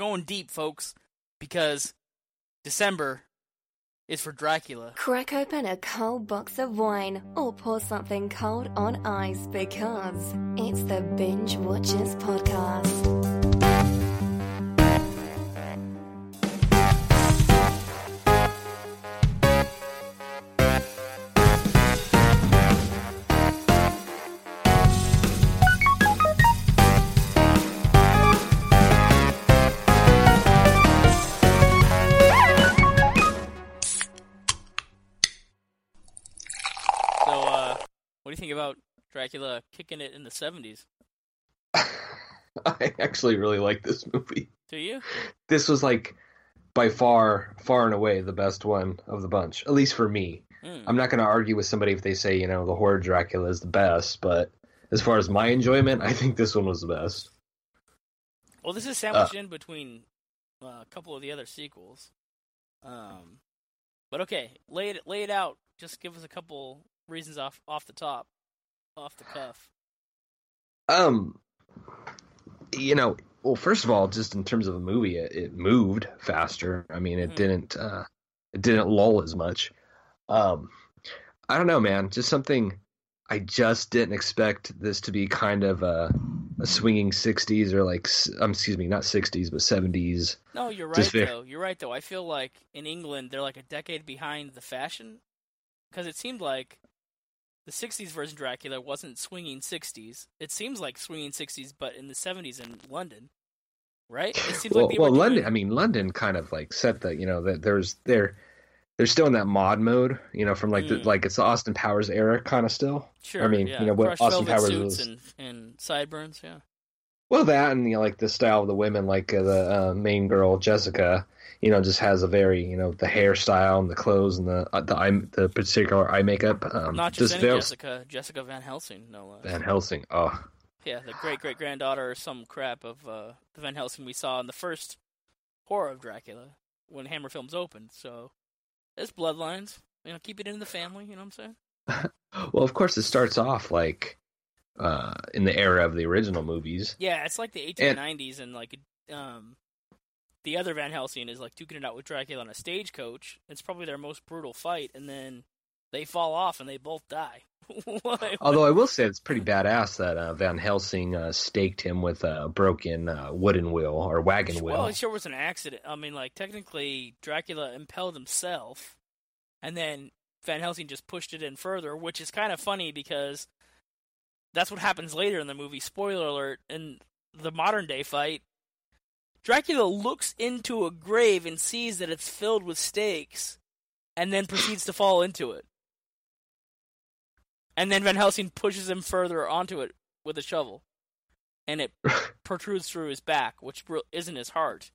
going deep, folks, because December is for Dracula. Crack open a cold box of wine or pour something cold on ice because it's the Binge Watchers Podcast. Dracula kicking it in the 70s? I actually really like this movie. Do you? This was like by far, far and away the best one of the bunch, at least for me. Mm. I'm not going to argue with somebody if they say, you know, the horror Dracula is the best, but as far as my enjoyment, I think this one was the best. Well, this is sandwiched in between uh, a couple of the other sequels. Um, but okay, lay it lay it out. Just give us a couple reasons off off the top, off the cuff. Um, you know, well, first of all, just in terms of the movie, it, it moved faster. I mean, it Mhm. didn't, uh, it didn't lull as much. Um, I don't know, man. Just something I just didn't expect this to be kind of a, a swinging '60s or like, um, excuse me, not '60s but '70s. No, you're right Just though. You're right though. I feel like in England they're like a decade behind the fashion because it seemed like the '60s version Dracula wasn't swinging '60s. It seems like swinging '60s, but in the '70s in London, right? It seems Well, like well, London. I mean, London kind of like set the, you know, that there's they're they're still in that mod mode, you know, from like the Mm. like it's the Austin Powers era kind of still. Sure, I mean, yeah. you know, what Austin Powers suits was- and, and sideburns, yeah. Well, that and you know, like the style of the women, like uh, the uh, main girl Jessica, you know, just has a very you know the hairstyle and the clothes and the uh, the eye, the particular eye makeup. Um, Not just feels- Jessica, Jessica Van Helsing, no less. Van Helsing. Oh, Yeah, the great great granddaughter or some crap of uh, the Van Helsing we saw in the first horror of Dracula when Hammer Films opened. So it's bloodlines. You know, keep it in the family. You know what I'm saying? well, of course, it starts off like uh, in the era of the original movies. Yeah, it's like the 1890s, and like um, the other Van Helsing is like duking it out with Dracula on a stagecoach. It's probably their most brutal fight, and then they fall off and they both die. Although I will say it's pretty badass that uh, Van Helsing uh, staked him with a broken uh, wooden wheel or wagon wheel. Well, it sure was an accident. I mean, like technically, Dracula impelled himself, and then Van Helsing just pushed it in further, which is kind of funny because that's what happens later in the movie. Spoiler alert: in the modern day fight, Dracula looks into a grave and sees that it's filled with stakes, and then proceeds to fall into it. And then Van Helsing pushes him further onto it with a shovel, and it protrudes through his back, which isn't his heart.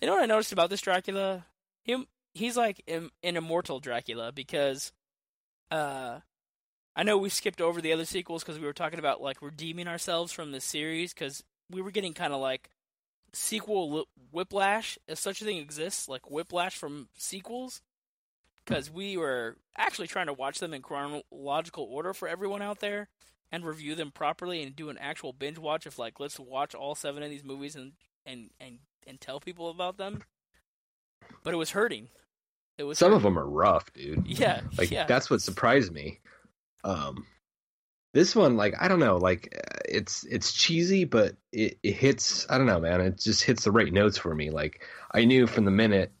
You know what I noticed about this Dracula? Him, he's like an immortal Dracula because, uh, I know we skipped over the other sequels because we were talking about like redeeming ourselves from the series because we were getting kind of like sequel li- whiplash, if such a thing exists, like whiplash from sequels. Because we were actually trying to watch them in chronological order for everyone out there and review them properly and do an actual binge watch of like let's watch all seven of these movies and and and, and tell people about them. But it was hurting. It was Some of them are rough, dude. Yeah, Like yeah. that's what surprised me. Um, this one, like I don't know, like it's it's cheesy, but it, it hits. I don't know, man. It just hits the right notes for me. Like I knew from the minute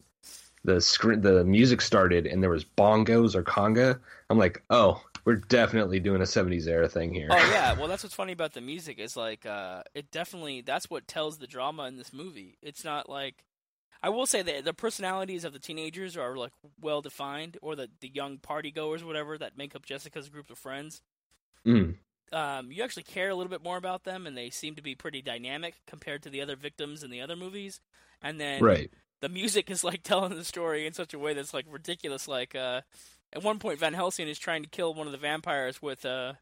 the screen, the music started, and there was bongos or conga. I'm like, oh, we're definitely doing a '70s era thing here. Oh yeah, well that's what's funny about the music is like uh it definitely that's what tells the drama in this movie. It's not like I will say that the personalities of the teenagers are like well defined or the the young party goers whatever that make up Jessica's group of friends. Mm. Um you actually care a little bit more about them and they seem to be pretty dynamic compared to the other victims in the other movies. And then Right. the music is like telling the story in such a way that's like ridiculous. Like uh, at one point, Van Helsing is trying to kill one of the vampires with a,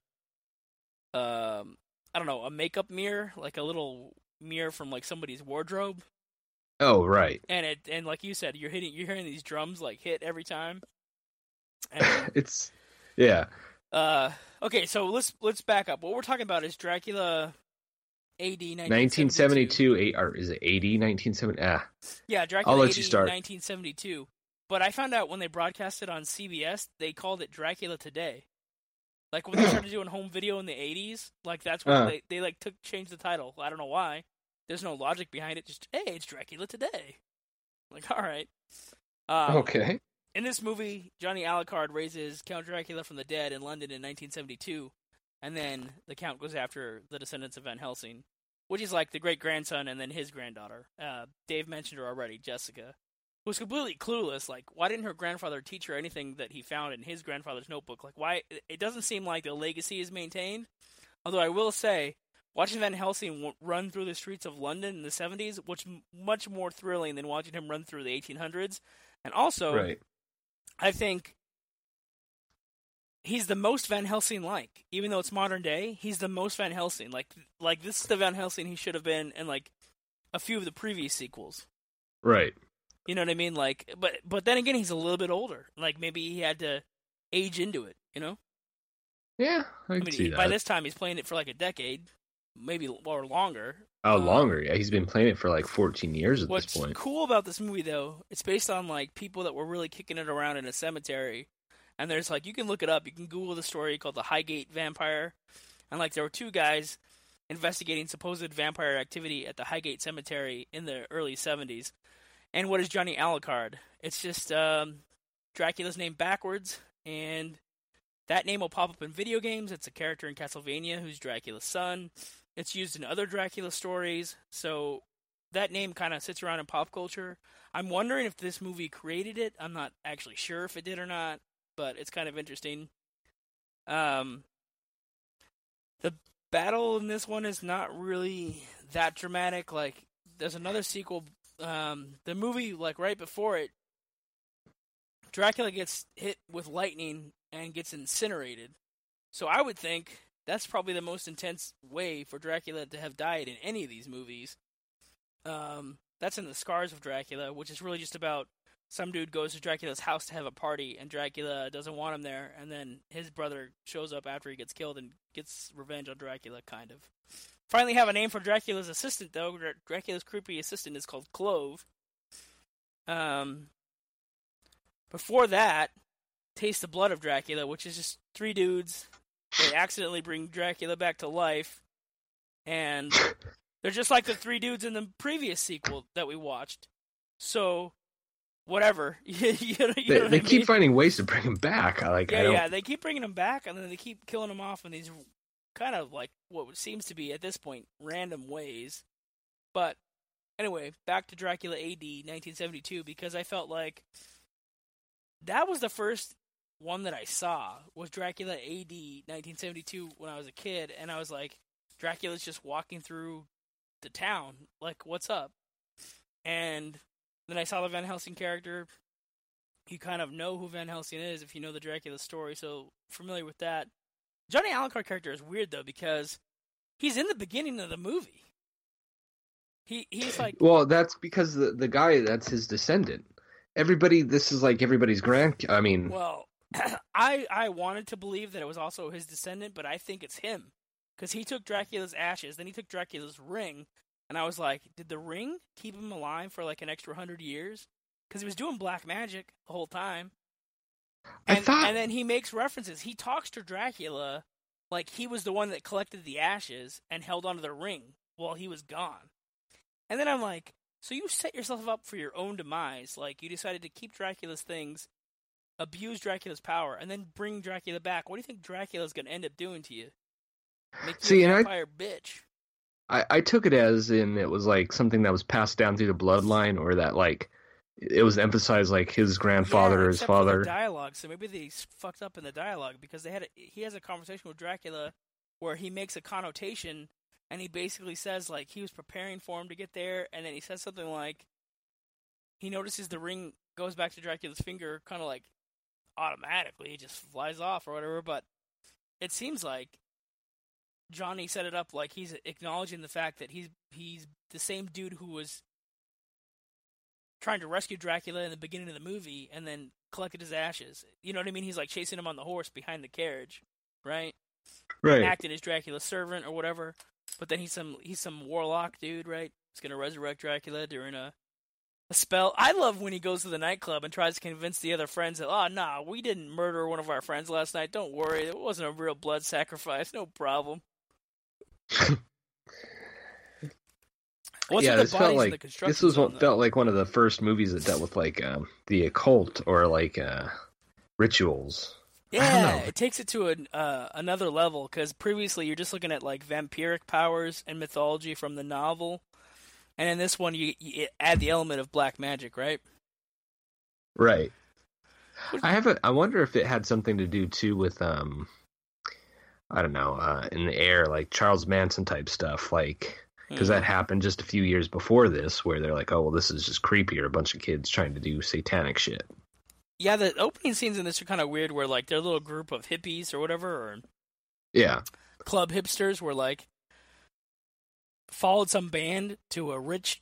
um, I don't know, a makeup mirror, like a little mirror from like somebody's wardrobe. Oh, right. And it and like you said, you're hitting, you're hearing these drums like hit every time. And it's yeah. Uh, okay, so let's let's back up. What we're talking about is Dracula AD 1972, eight, or is it 80? 1970? Ah, Yeah, Dracula I'll let 80, you start. 1972. But I found out when they broadcast it on CBS, they called it Dracula Today. Like when they started doing home video in the 80s, like that's when Uh. they, they like took changed the title. I don't know why. There's no logic behind it. Just hey, it's Dracula Today. Like all right. Um, okay. In this movie, Johnny Alucard raises Count Dracula from the dead in London in 1972, and then the Count goes after the descendants of Van Helsing, which is like the great grandson and then his granddaughter. Uh, Dave mentioned her already, Jessica, who's completely clueless. Like, why didn't her grandfather teach her anything that he found in his grandfather's notebook? Like, why? It doesn't seem like the legacy is maintained. Although I will say, watching Van Helsing run through the streets of London in the 70s, was much more thrilling than watching him run through the 1800s. And also, right. I think he's the most Van Helsing like. Even though it's modern day, he's the most Van Helsing. Like like this is the Van Helsing he should have been in like a few of the previous sequels. Right. You know what I mean? Like but but then again he's a little bit older. Like maybe he had to age into it, you know? Yeah, I I mean see he- that. by this time he's playing it for like a decade, maybe or longer. Oh, longer. Yeah, he's been playing it for like 14 years at What's this point. What's cool about this movie, though, it's based on like people that were really kicking it around in a cemetery, and there's like you can look it up. You can Google the story called the Highgate Vampire, and like there were two guys investigating supposed vampire activity at the Highgate Cemetery in the early '70s. And what is Johnny Alucard? It's just um, Dracula's name backwards, and that name will pop up in video games. It's a character in Castlevania who's Dracula's son. It's used in other Dracula stories, so that name kind of sits around in pop culture. I'm wondering if this movie created it. I'm not actually sure if it did or not, but it's kind of interesting. Um, the battle in this one is not really that dramatic. Like, there's another sequel. Um, the movie, like right before it, Dracula gets hit with lightning and gets incinerated. So I would think that's probably the most intense way for Dracula to have died in any of these movies. Um, that's in the Scars of Dracula, which is really just about some dude goes to Dracula's house to have a party, and Dracula doesn't want him there, and then his brother shows up after he gets killed and gets revenge on Dracula, kind of. Finally, have a name for Dracula's assistant, though. Dra- Dracula's creepy assistant is called Klove. Um, before that, Taste the Blood of Dracula, which is just three dudes. They accidentally bring Dracula back to life, and they're just like the three dudes in the previous sequel that we watched. So, whatever. you know, you know They, what they I keep mean? finding ways to bring him back. I like. I Yeah, don't, yeah. They keep bringing him back, and then they keep killing him off in these kind of like what seems to be at this point random ways. But anyway, back to Dracula AD 1972 because I felt like that was the first one that I saw was Dracula AD 1972 when I was a kid, and I was like, Dracula's just walking through the town, like, what's up? And then I saw the Van Helsing character. You kind of know who Van Helsing is if you know the Dracula story, so familiar with that. Johnny Alucard character is weird though because he's in the beginning of the movie. He he's like Well, that's because the the guy that's his descendant. Everybody, this is like everybody's grand. I mean, Well, I I wanted to believe that it was also his descendant, but I think it's him because he took Dracula's ashes, then he took Dracula's ring, and I was like, did the ring keep him alive for like an extra hundred years? Because he was doing black magic the whole time. I And, thought and then he makes references. He talks to Dracula like he was the one that collected the ashes and held onto the ring while he was gone. And then I'm like, so you set yourself up for your own demise. Like you decided to keep Dracula's things, abuse Dracula's power, and then bring Dracula back. What do you think Dracula's going to end up doing to you? Make you See, a and I- bitch. I, I took it as in it was like something that was passed down through the bloodline, or that like it was emphasized like his grandfather yeah, or his except for the father. dialogue. So maybe they fucked up in the dialogue because they had a, he has a conversation with Dracula where he makes a connotation and he basically says like he was preparing for him to get there, and then he says something like he notices the ring goes back to Dracula's finger, kind of like automatically, just flies off or whatever. But it seems like Johnny set it up like he's acknowledging the fact that he's he's the same dude who was trying to rescue Dracula in the beginning of the movie and then collected his ashes. You know what I mean? He's like chasing him on the horse behind the carriage, right? right. Acted as Dracula's servant or whatever. but then he's some he's some warlock dude, right? He's gonna resurrect Dracula during a spell. I love when he goes to the nightclub and tries to convince the other friends that, oh, nah, we didn't murder one of our friends last night. Don't worry, it wasn't a real blood sacrifice. No problem. Yeah, this felt like this was what felt like one of the first movies that dealt with like um, the occult or like uh, rituals. Yeah, it takes it to an, uh, another level because previously you're just looking at like vampiric powers and mythology from the novel, and in this one you, you add the element of black magic, right? Right. I have a. I wonder if it had something to do too with um, I don't know, uh, in the air like Charles Manson type stuff, like because that Mhm. happened just a few years before this, where they're like, oh well, this is just creepier. A bunch of kids trying to do satanic shit. Yeah, the opening scenes in this are kind of weird, where like their little group of hippies or whatever, or Yeah. club hipsters, were like followed some band to a rich,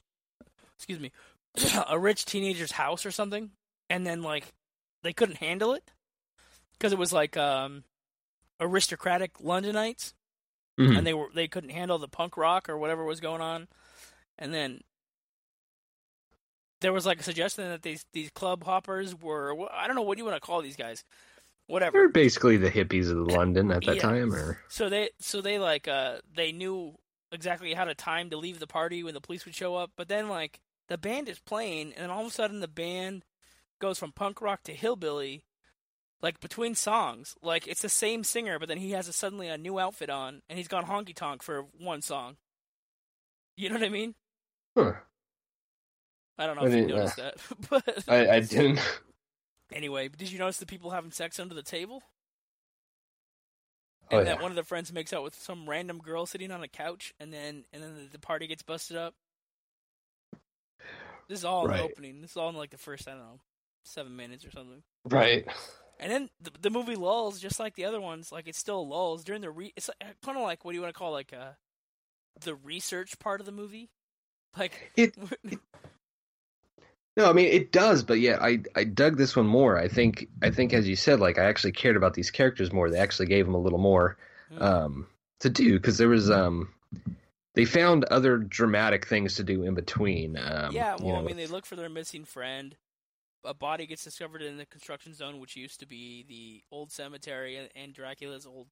excuse me, a rich teenager's house or something, and then like they couldn't handle it because it was like um aristocratic Londonites. Mhm. and they were they couldn't handle the punk rock or whatever was going on, and then there was like a suggestion that these these club hoppers were I don't know what do you want to call these guys, whatever. They're basically the hippies of London at that Yeah. time, or So they so they like uh they knew exactly how to time to leave the party when the police would show up, but then like the band is playing, and then all of a sudden the band goes from punk rock to hillbilly. Like between songs, like it's the same singer, but then he has a, suddenly a new outfit on, and he's gone honky tonk for one song. You know what I mean? huh. I don't know I if you uh, noticed that, but I, I didn't. anyway, did you notice the people having sex under the table? Oh, And that yeah. one of the friends makes out with some random girl sitting on a couch, and then and then the, the party gets busted up. This is all in the opening. This is all in like the first I don't know seven minutes or something. Right. And then the, the movie lulls, just like the other ones. Like it still lulls during the re. It's kind of like what do you want to call like uh the research part of the movie, like It No, I mean it does, but yeah, I I dug this one more. I think I think as you said, like I actually cared about these characters more. They actually gave them a little more um, to do because there was um, they found other dramatic things to do in between. Um, yeah, you well, I mean, they look for their missing friend. A body gets discovered in the construction zone, which used to be the old cemetery and, and Dracula's old,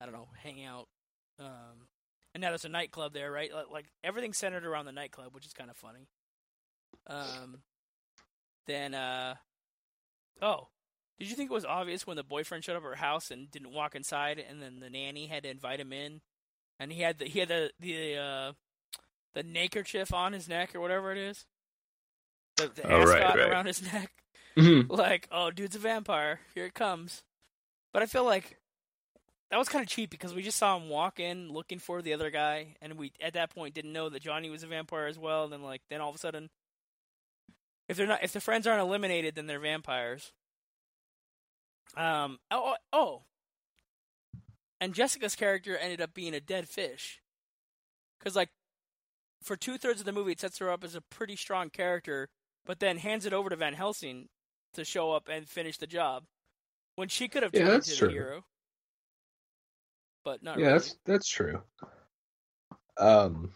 I don't know, hangout. Um, and now there's a nightclub there, right? Like, like everything's centered around the nightclub, which is kind of funny. Um, then, uh, oh, did you think it was obvious when the boyfriend showed up at her house and didn't walk inside, and then the nanny had to invite him in, and he had the he had the the uh, the neckerchief on his neck or whatever it is. The, the Oh, right, ascot right. around his neck. Mhm. Like, oh, dude's a vampire. Here it comes. But I feel like that was kind of cheap because we just saw him walk in looking for the other guy, and we at that point didn't know that Johnny was a vampire as well. And then like then all of a sudden, if they're not, if the friends aren't eliminated, then they're vampires. Um. Oh. Oh. oh. And Jessica's character ended up being a dead fish, because like for two thirds of the movie, it sets her up as a pretty strong character, but then hands it over to Van Helsing to show up and finish the job when she could have Yeah, turned that's into true. the hero. But not yeah, really. that's that's true. Um,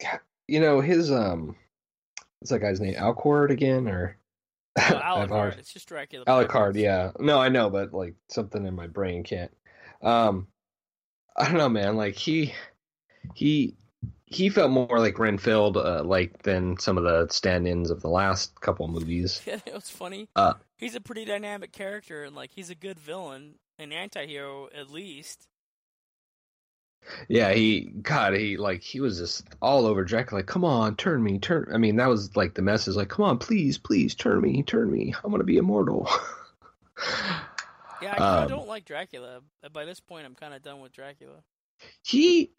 God, you know his um, what's that guy's name? Alcord again or I've Alucard. It's just Dracula. Alucard, yeah. No, I know, but like something in my brain can't. Um, I don't know, man. Like he, he, he felt more like Renfield, uh, like than some of the stand-ins of the last couple movies. Yeah, it was funny. Uh, he's a pretty dynamic character, and like he's a good villain, an anti-hero at least. Yeah, he, God, he like he was just all over Dracula. Like, come on, turn me, turn. I mean, that was like the message. Like, come on, please, please, turn me, turn me. I want to be immortal. Yeah, I Um, don't like Dracula. By this point, I'm kind of done with Dracula. he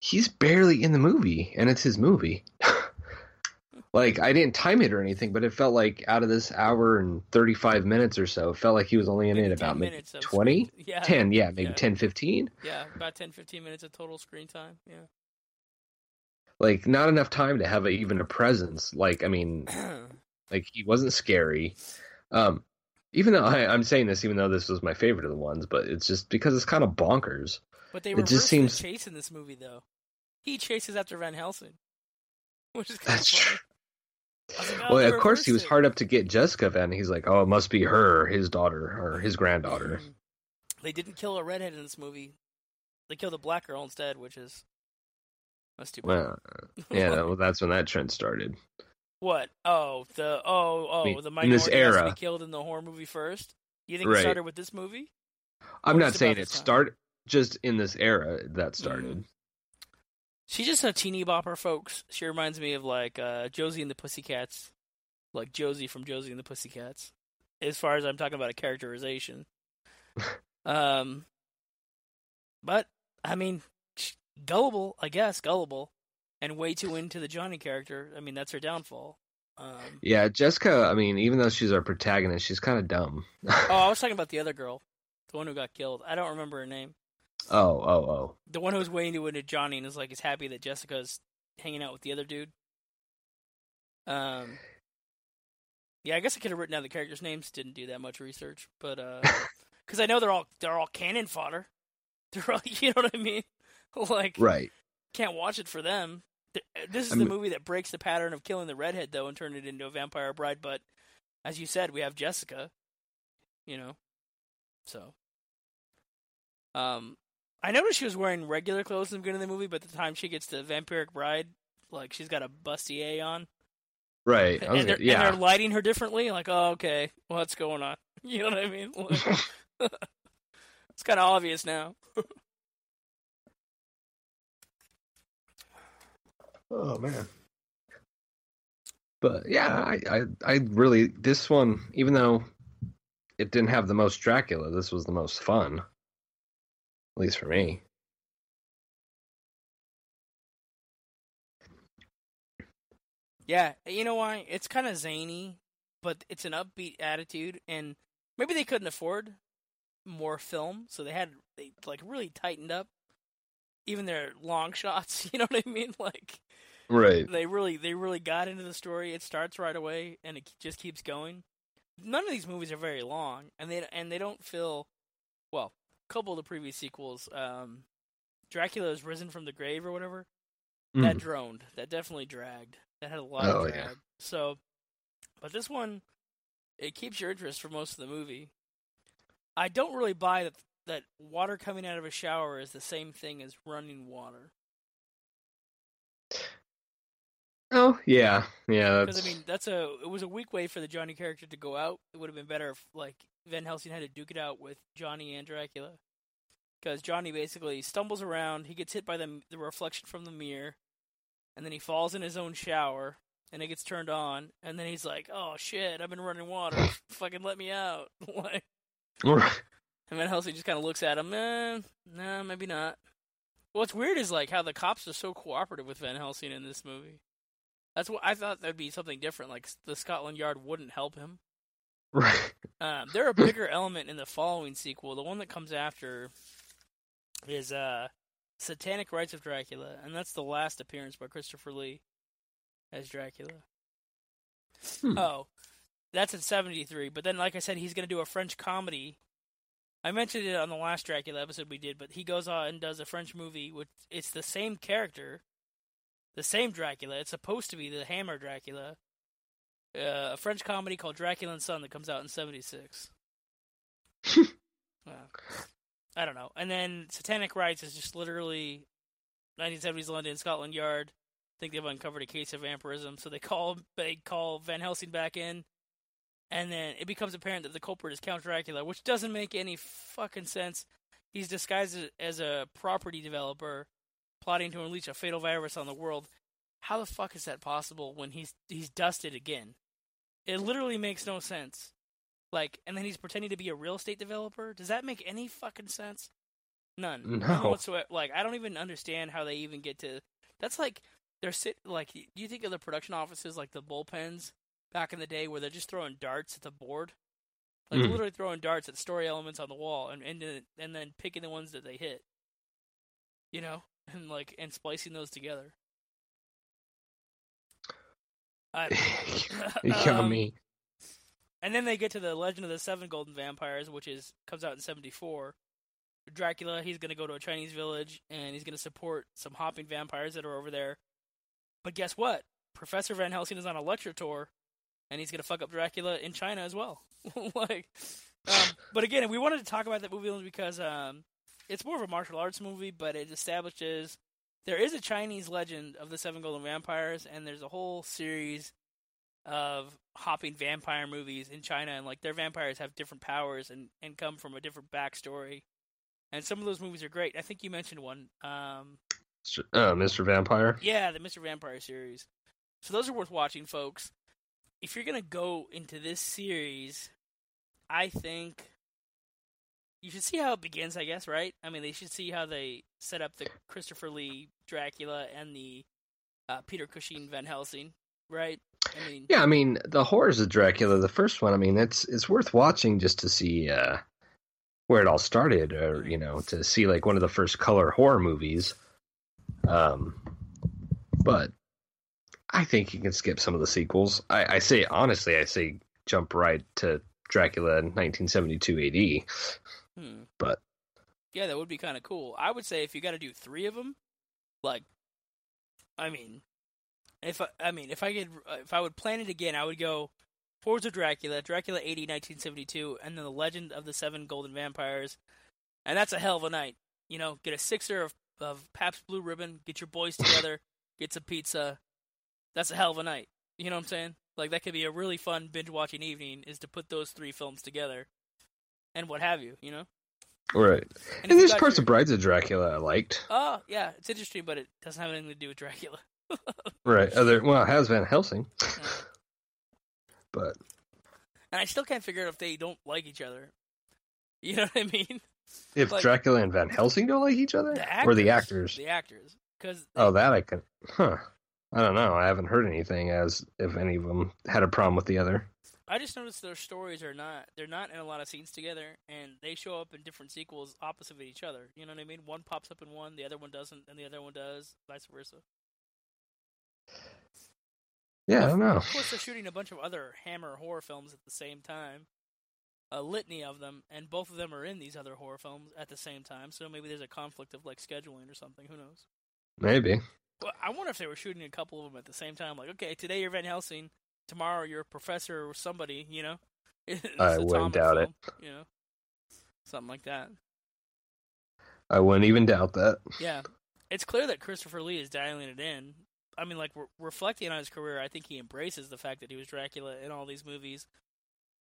he's barely in the movie and it's his movie like i didn't time it or anything but it felt like out of this hour and 35 minutes or so it felt like he was only in Maybe it about maybe minutes 20 Yeah, 10 yeah maybe Yeah. 10 15 yeah, about 10, 15 minutes of total screen time. Yeah. like not enough time to have a, even a presence like i mean like he wasn't scary um even though I, i'm saying this even though this was my favorite of the ones but it's just because it's kind of bonkers But they It just seems- in this movie, though. He chases after Van Helsing, which is kind That's of funny. True. I was like, oh, Well, of course he was hard up to get Jessica. Then he's like, "Oh, it must be her, his daughter, or his granddaughter." Mm. They didn't kill a redhead in this movie. They killed a black girl instead, which is that's too bad. Well, yeah, well, that's when that trend started. What? Oh, the oh oh I mean, the in minority this has to era. be killed in the horror movie first. You think it started with this movie? I'm Or not saying it this started just in this era that started. She's just a teeny bopper, folks. She reminds me of like uh, Josie and the Pussycats, like Josie from Josie and the Pussycats. As far as I'm talking about a characterization, um, but I mean, gullible, I guess, gullible, and way too into the Johnny character. I mean, that's her downfall. Um, Yeah, Jessica. I mean, even though she's our protagonist, she's kind of dumb. oh, I was talking about the other girl, the one who got killed. I don't remember her name. Oh, oh, oh. The one who's way into Johnny and is like is happy that Jessica's hanging out with the other dude. Um. Yeah, I guess I could have written down the characters' names. Didn't do that much research, but because I know they're all they're all cannon fodder. They're all, you know what I mean? Like, Right. can't watch it for them. This is I the mean- movie that breaks the pattern of killing the redhead though and turn it into a vampire bride. But as you said, we have Jessica. You know, so um, I noticed she was wearing regular clothes in the beginning of the movie, but the time she gets to vampiric bride, like she's got a bustier on, Right. I and they're, yeah. and they're lighting her differently. Like, oh, okay, what's going on? You know what I mean? Like, it's kind of obvious now. Oh man. But yeah, I, I I really this one, even though it didn't have the most Dracula, this was the most fun. At least for me. Yeah, eh, you know why? It's kind of zany, but it's an upbeat attitude, and maybe they couldn't afford more film, so they had they like really tightened up even their long shots. You know what I mean? Like Right. they really they really got into the story. It starts right away, and it just keeps going. None of these movies are very long, and they and they don't feel well. Couple of the previous sequels, um, Dracula is risen from the grave or whatever that Mm. droned. That definitely dragged. That had a lot Oh, of yeah. drag. So, but this one, it keeps your interest for most of the movie. I don't really buy that that water coming out of a shower is the same thing as running water. Oh yeah, yeah. Because I mean, that's a it was a weak way for the Johnny character to go out. It would have been better if like Van Helsing had to duke it out with Johnny and Dracula. Because Johnny basically stumbles around, he gets hit by the the reflection from the mirror, and then he falls in his own shower, and it gets turned on, and then he's like, "Oh shit, I've been running water, fucking let me out!" like, and Van Helsing just kind of looks at him, eh, nah, maybe not. What's weird is like how the cops are so cooperative with Van Helsing in this movie. That's what I thought there'd be something different. Like the Scotland Yard wouldn't help him. Right. Um, they're a bigger element in the following sequel. The one that comes after is uh, Satanic Rites of Dracula, and that's the last appearance by Christopher Lee as Dracula. Hmm. Oh, that's in '73. But then, like I said, he's going to do a French comedy. I mentioned it on the last Dracula episode we did, but he goes on and does a French movie. With it's the same character, the same Dracula. It's supposed to be the Hammer Dracula. Uh, a French comedy called Dracula and Son that comes out in '76. Well, I don't know. And then Satanic Rites is just literally 1970s London, Scotland Yard. I think they've uncovered a case of vampirism, so they call they call Van Helsing back in, and then it becomes apparent that the culprit is Count Dracula, which doesn't make any fucking sense. He's disguised as a property developer, plotting to unleash a fatal virus on the world. How the fuck is that possible when he's he's dusted again? It literally makes no sense. Like, and then he's pretending to be a real estate developer. Does that make any fucking sense? None. None whatsoever. Like, I don't even understand how they even get to. That's like they're sit. Like, do you think of the production offices like the bullpens back in the day where they're just throwing darts at the board? Like Mhm. literally throwing darts at story elements on the wall and and then- and then picking the ones that they hit. You know, and like and splicing those together. I, Um. And then they get to the Legend of the Seven Golden Vampires, which is comes out in '74, Dracula, he's gonna go to a Chinese village and he's gonna support some hopping vampires that are over there. But guess what? Professor Van Helsing is on a lecture tour, and he's gonna fuck up Dracula in China as well. like, um, but again, we wanted to talk about that movie because um, it's more of a martial arts movie, but it establishes there is a Chinese legend of the Seven Golden Vampires, and there's a whole series of hopping vampire movies in China, and like their vampires have different powers and and come from a different backstory. And some of those movies are great. I think you mentioned one. Um, uh, Mr. Vampire. Yeah, the Mr. Vampire series. So those are worth watching, folks. If you're gonna go into this series, I think you should see how it begins. I guess, right? I mean, they should see how they set up the Christopher Lee Dracula and the uh, Peter Cushing Van Helsing, right? I mean, yeah, I mean the horrors of Dracula, the first one. I mean, it's it's worth watching just to see uh, where it all started, or you know, to see like one of the first color horror movies. Um, but I think you can skip some of the sequels. I, I say honestly, I say jump right to Dracula in 1972 AD. Hmm. But yeah, that would be kind of cool. I would say if you got to do three of them, like, I mean, if I, I mean, if I could, if I would plan it again, I would go of Dracula, Dracula AD, 1972, and then The Legend of the Seven Golden Vampires. And that's a hell of a night. You know, get a sixer of, of Pabst Blue Ribbon, get your boys together, get some pizza. That's a hell of a night. You know what I'm saying? Like, that could be a really fun binge watching evening, is to put those three films together. And what have you, you know? Right. And, and there's parts your... of Brides of Dracula I liked. Oh, yeah. It's interesting, but it doesn't have anything to do with Dracula right. Oh, other well, it has Van Helsing, yeah. but and I still can't figure out if they don't like each other. You know what I mean? If like, Dracula and Van Helsing don't like each other, the actors, or the actors, the actors, because oh, that I can, huh? I don't know. I haven't heard anything as if any of them had a problem with the other. I just noticed their stories are not they're not in a lot of scenes together, and they show up in different sequels opposite of each other. You know what I mean? One pops up in one, the other one doesn't, and the other one does, vice versa. Yeah, I don't know. Of course, they're shooting a bunch of other Hammer horror films at the same time, a litany of them, and both of them are in these other horror films at the same time. So maybe there's a conflict of like scheduling or something. Who knows? Maybe. Well, I wonder if they were shooting a couple of them at the same time. Like, okay, today you're Van Helsing, tomorrow you're a professor or somebody. You know, I wouldn't doubt film, it. You know, something like that. I wouldn't even doubt that. Yeah, it's clear that Christopher Lee is dialing it in I mean, like re- reflecting on his career, I think he embraces the fact that he was Dracula in all these movies,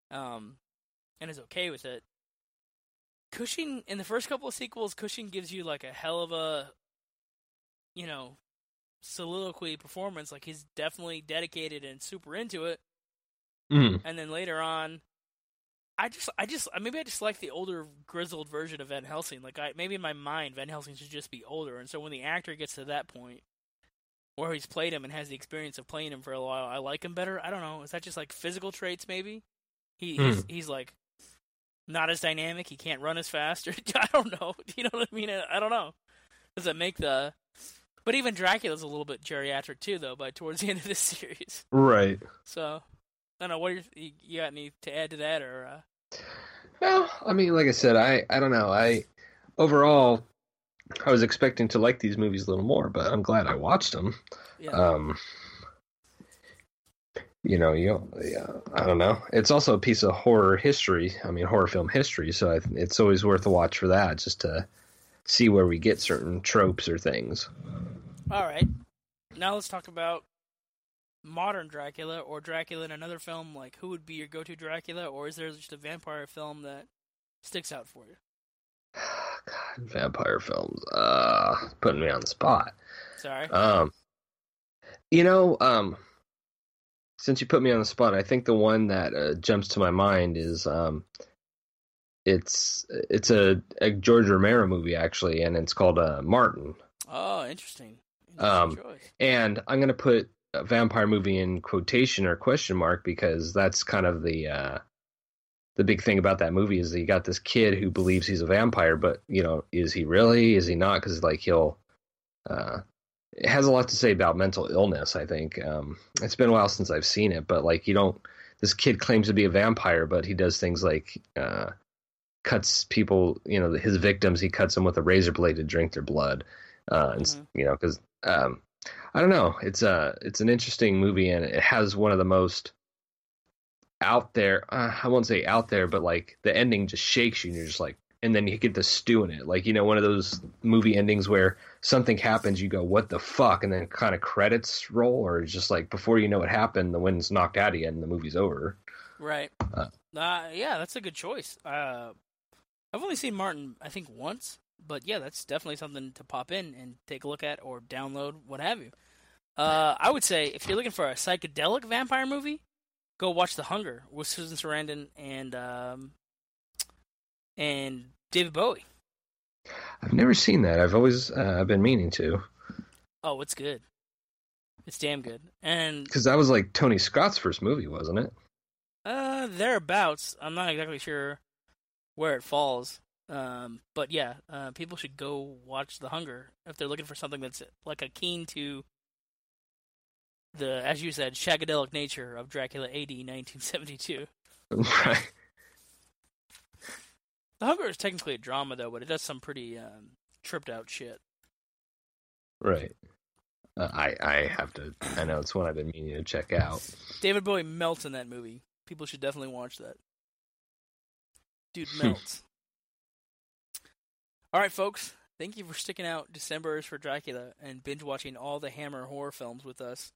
um, and is okay with it. Cushing in the first couple of sequels, Cushing gives you like a hell of a, you know, soliloquy performance. Like he's definitely dedicated and super into it. Mm. And then later on, I just, I just, maybe I just like the older, grizzled version of Van Helsing. Like I, maybe in my mind, Van Helsing should just be older. And so when the actor gets to that point, where he's played him and has the experience of playing him for a while, I like him better. I don't know. Is that just like physical traits? Maybe he, mm. he's he's like not as dynamic. He can't run as fast. Or I don't know. You know what I mean? I don't know. Does it make the? But even Dracula's a little bit geriatric too, though. By towards the end of this series, right? So I don't know. What you, you got any to add to that, or? Uh... Well, I mean, like I said, I I don't know. I overall I was expecting to like these movies a little more, but I'm glad I watched them. Yeah. Um, you know, you yeah, I don't know. It's also a piece of horror history. I mean, horror film history. So I, it's always worth a watch for that, just to see where we get certain tropes or things. All right, now let's talk about modern Dracula or Dracula in another film. Like, who would be your go-to Dracula, or is there just a vampire film that sticks out for you? God, vampire films. Uh, putting me on the spot. Sorry. Um, you know, um, since you put me on the spot, I think the one that uh, jumps to my mind is um, it's it's a, a George Romero movie actually, and it's called uh, Martin. Oh, interesting. interesting um, choice. and I'm gonna put a vampire movie in quotation or question mark because that's kind of the uh, the big thing about that movie is that you got this kid who believes he's a vampire, but you know, is he really? Is he not? Because like he'll, uh, it has a lot to say about mental illness. I think um, it's been a while since I've seen it, but like you don't. This kid claims to be a vampire, but he does things like uh, cuts people, you know, his victims. He cuts them with a razor blade to drink their blood, uh, and Mhm. you know, because um, I don't know, it's a it's an interesting movie, and it has one of the most out there. Uh, I won't say out there, but like the ending just shakes you, and you're just like, and then you get the stew in it, like you know, one of those movie endings where something happens, you go, "What the fuck," and then kind of credits roll, or it's just like before you know what happened, the wind's knocked out of you, and the movie's over. Right. Uh, Uh, yeah, that's a good choice. Uh, I've only seen Martin, I think, once, but yeah, that's definitely something to pop in and take a look at or download, what have you. Uh, I would say if you're looking for a psychedelic vampire movie, go watch The Hunger with Susan Sarandon and um, and David Bowie. I've never seen that. I've always uh, I've been meaning to Oh, it's good. It's damn good. And because that was like Tony Scott's first movie, wasn't it? Uh, thereabouts. I'm not exactly sure where it falls. Um, but yeah, uh, people should go watch The Hunger if they're looking for something that's like akin to the, as you said, shagadelic nature of Dracula AD 1972. right. The Hunger is technically a drama though, but it does some pretty um, tripped out shit. Right. Uh, I I have to. I know it's one I've been meaning to check out. David Bowie melts in that movie. People should definitely watch that. Dude melts. all right, folks. Thank you for sticking out December is for Dracula and binge watching all the Hammer horror films with us.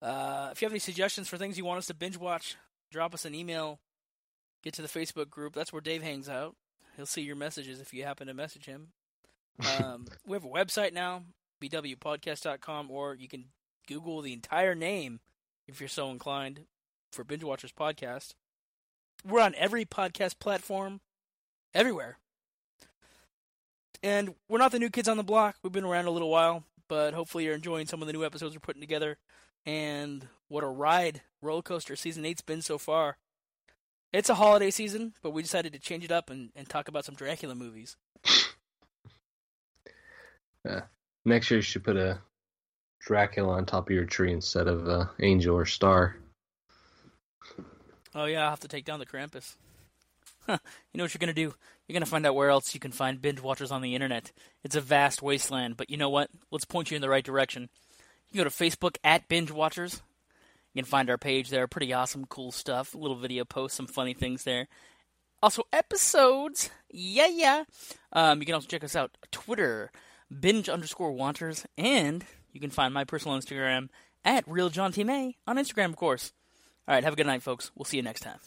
Uh, if you have any suggestions for things you want us to binge watch, drop us an email. Get to the Facebook group. That's where Dave hangs out. He'll see your messages if you happen to message him. Um, we have a website now, bwpodcast.com, or you can Google the entire name if you're so inclined for Binge Watchers Podcast. We're on every podcast platform, everywhere. And we're not the new kids on the block. We've been around a little while, but hopefully you're enjoying some of the new episodes we're putting together. And what a ride roller coaster season eight's been so far. It's a holiday season, but we decided to change it up and, and talk about some Dracula movies. Next year, you should put a Dracula on top of your tree instead of uh, angel or star. Oh yeah, I'll have to take down the Krampus. Huh. You know what you're gonna do? You're gonna find out where else you can find binge watchers on the internet. It's a vast wasteland, but you know what? Let's point you in the right direction. You can go to Facebook at Binge Watchers. You can find our page there. Pretty awesome, cool stuff. Little video posts, some funny things there. Also episodes. Yeah, yeah. Um, you can also check us out Twitter, binge underscore waters, and you can find my personal Instagram at real John T May on Instagram, of course. All right, have a good night, folks. We'll see you next time.